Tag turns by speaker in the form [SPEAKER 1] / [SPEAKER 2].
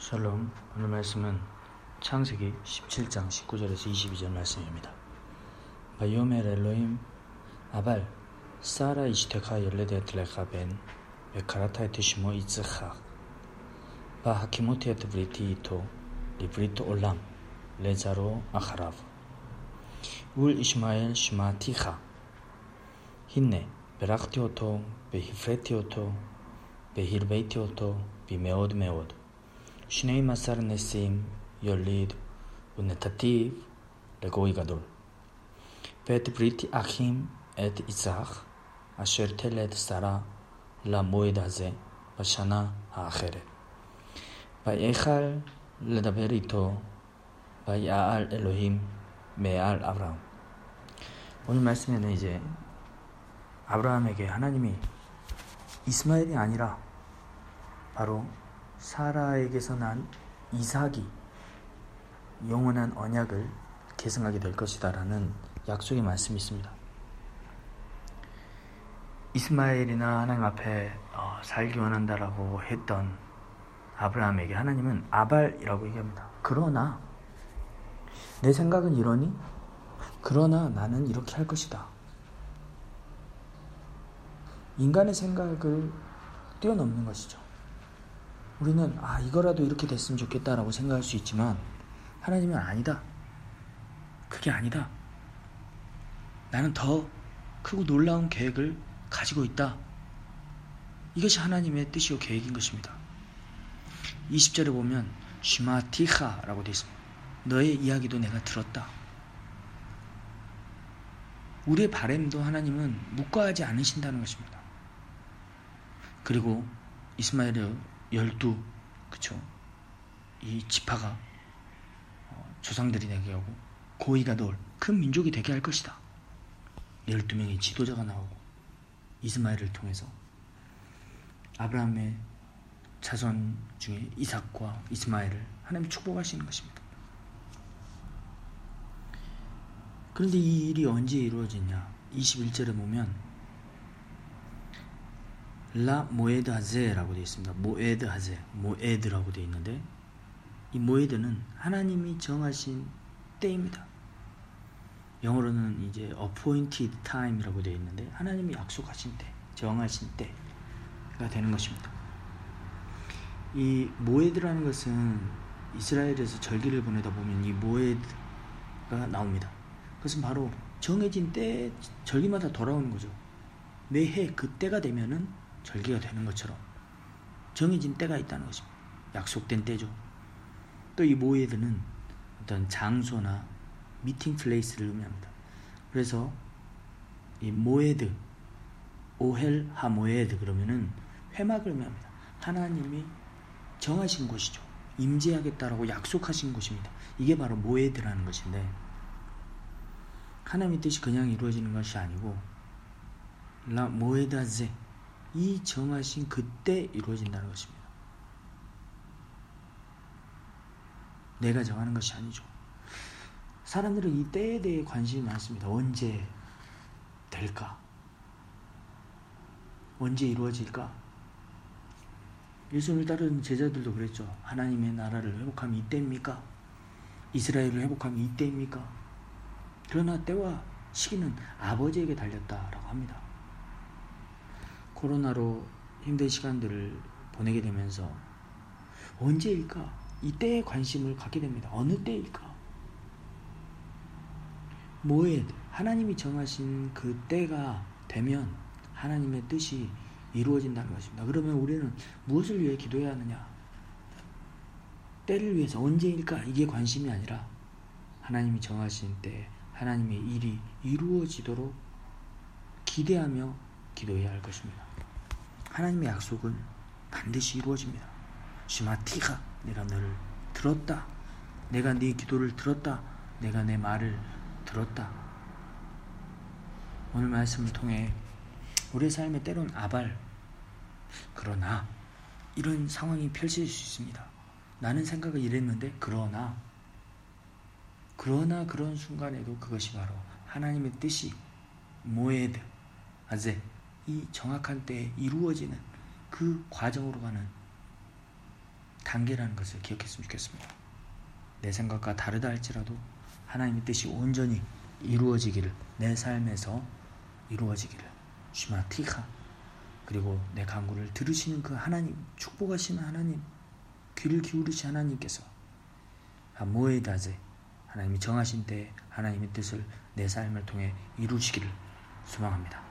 [SPEAKER 1] 샬롬 오늘 말씀은 창세기 17장 19절에서 22절 말씀입니다. ויאמר אלהים אבל שרה אשתך ילדת לך בן וקראת את שמו יצחק והקמתי את בריתי אתו לברית עולם לזרעו אחריו ולישמעאל שמעתיך הנה ברכתי אתו 베히프레티오토 베히르베이티오토 비메오드 메오드 שני מסר נסים יוליד ונתתיו לגוי גדול. ואת ברית אחים את יצחק, אשר תלד שרה למועד הזה בשנה האחרת. ויכל לדבר איתו, ויעל אלוהים מעל אברהם. 오늘 말씀에는 이제 아브라함에게 하나님이 이스마엘이 아니라 바로 사라에게서 난 이삭이 영원한 언약을 계승하게 될 것이다라는 약속의 말씀이 있습니다. 이스마엘이나 하나님 앞에 어, 살기 원한다라고 했던 아브라함에게 하나님은 아발이라고 얘기합니다. 그러나 내 생각은 이러니 그러나 나는 이렇게 할 것이다. 인간의 생각을 뛰어넘는 것이죠. 우리는 아 이거라도 이렇게 됐으면 좋겠다라고 생각할 수 있지만 하나님은 아니다. 그게 아니다. 나는 더 크고 놀라운 계획을 가지고 있다. 이것이 하나님의 뜻이요 계획인 것입니다. 20절에 보면 슈마티하라고 되어 있습니다. 너의 이야기도 내가 들었다. 우리의 바램도 하나님은 묵과하지 않으신다는 것입니다. 그리고 이스마엘의 열두 그쵸 이 지파가 어, 조상들이 되게 하고 고위가 넣을 큰 민족이 되게 할 것이다. 열두 명의 지도자가 나오고 이스마엘을 통해서 아브라함의 자손 중에 이삭과 이스마엘을 하나님 축복하시는 것입니다. 그런데 이 일이 언제 이루어지냐? 21절에 보면 라 모에드 하제라고 되어 있습니다. 모에드 하제, 모에드라고 되어 있는데 이 모에드는 하나님이 정하신 때입니다. 영어로는 이제 appointed time이라고 되어 있는데 하나님이 약속하신 때, 정하신 때가 되는 것입니다. 이 모에드라는 것은 이스라엘에서 절기를 보내다 보면 이 모에드가 나옵니다. 그것은 바로 정해진 때 절기마다 돌아오는 거죠. 매해 그때가 되면은 절기가 되는 것처럼 정해진 때가 있다는 것입니다. 약속된 때죠. 또 이 모에드는 어떤 장소나 미팅 플레이스를 의미합니다. 그래서 이 모에드, 오헬 하 모에드 그러면은 회막을 의미합니다. 하나님이 정하신 곳이죠. 임재하겠다라고 약속하신 곳입니다. 이게 바로 모에드라는 것인데 하나님의 뜻이 그냥 이루어지는 것이 아니고 라 모에다제 이 정하신 그때 이루어진다는 것입니다. 내가 정하는 것이 아니죠. 사람들은 이 때에 대해 관심이 많습니다. 언제 될까? 언제 이루어질까? 예수님을 따르는 제자들도 그랬죠. 하나님의 나라를 회복하면 이때입니까? 이스라엘을 회복하면 이때입니까? 그러나 때와 시기는 아버지에게 달렸다라고 합니다. 코로나로 힘든 시간들을 보내게 되면서 언제일까? 이때에 관심을 갖게 됩니다. 어느 때일까? 뭐에 하나님이 정하신 그 때가 되면 하나님의 뜻이 이루어진다는 것입니다. 그러면 우리는 무엇을 위해 기도해야 하느냐? 때를 위해서 언제일까? 이게 관심이 아니라 하나님이 정하신 때 하나님의 일이 이루어지도록 기대하며 기도해야 할 것입니다. 하나님의 약속은 반드시 이루어집니다. 시마티가 내가 너를 들었다. 내가 네 기도를 들었다. 내가 내 말을 들었다. 오늘 말씀을 통해 우리의 삶에 때론 아발 그러나 이런 상황이 펼쳐질 수 있습니다. 나는 생각을 이랬는데 그러나 그러나 그런 순간에도 그것이 바로 하나님의 뜻이 모에드 아제 이 정확한 때에 이루어지는 그 과정으로 가는 단계라는 것을 기억했으면 좋겠습니다. 내 생각과 다르다 할지라도 하나님의 뜻이 온전히 이루어지기를 내 삶에서 이루어지기를 슈마티카 그리고 내 간구를 들으시는 그 하나님 축복하시는 하나님 귀를 기울이시 하나님께서 모에다제 하나님이 정하신 때 하나님의 뜻을 내 삶을 통해 이루시기를 소망합니다.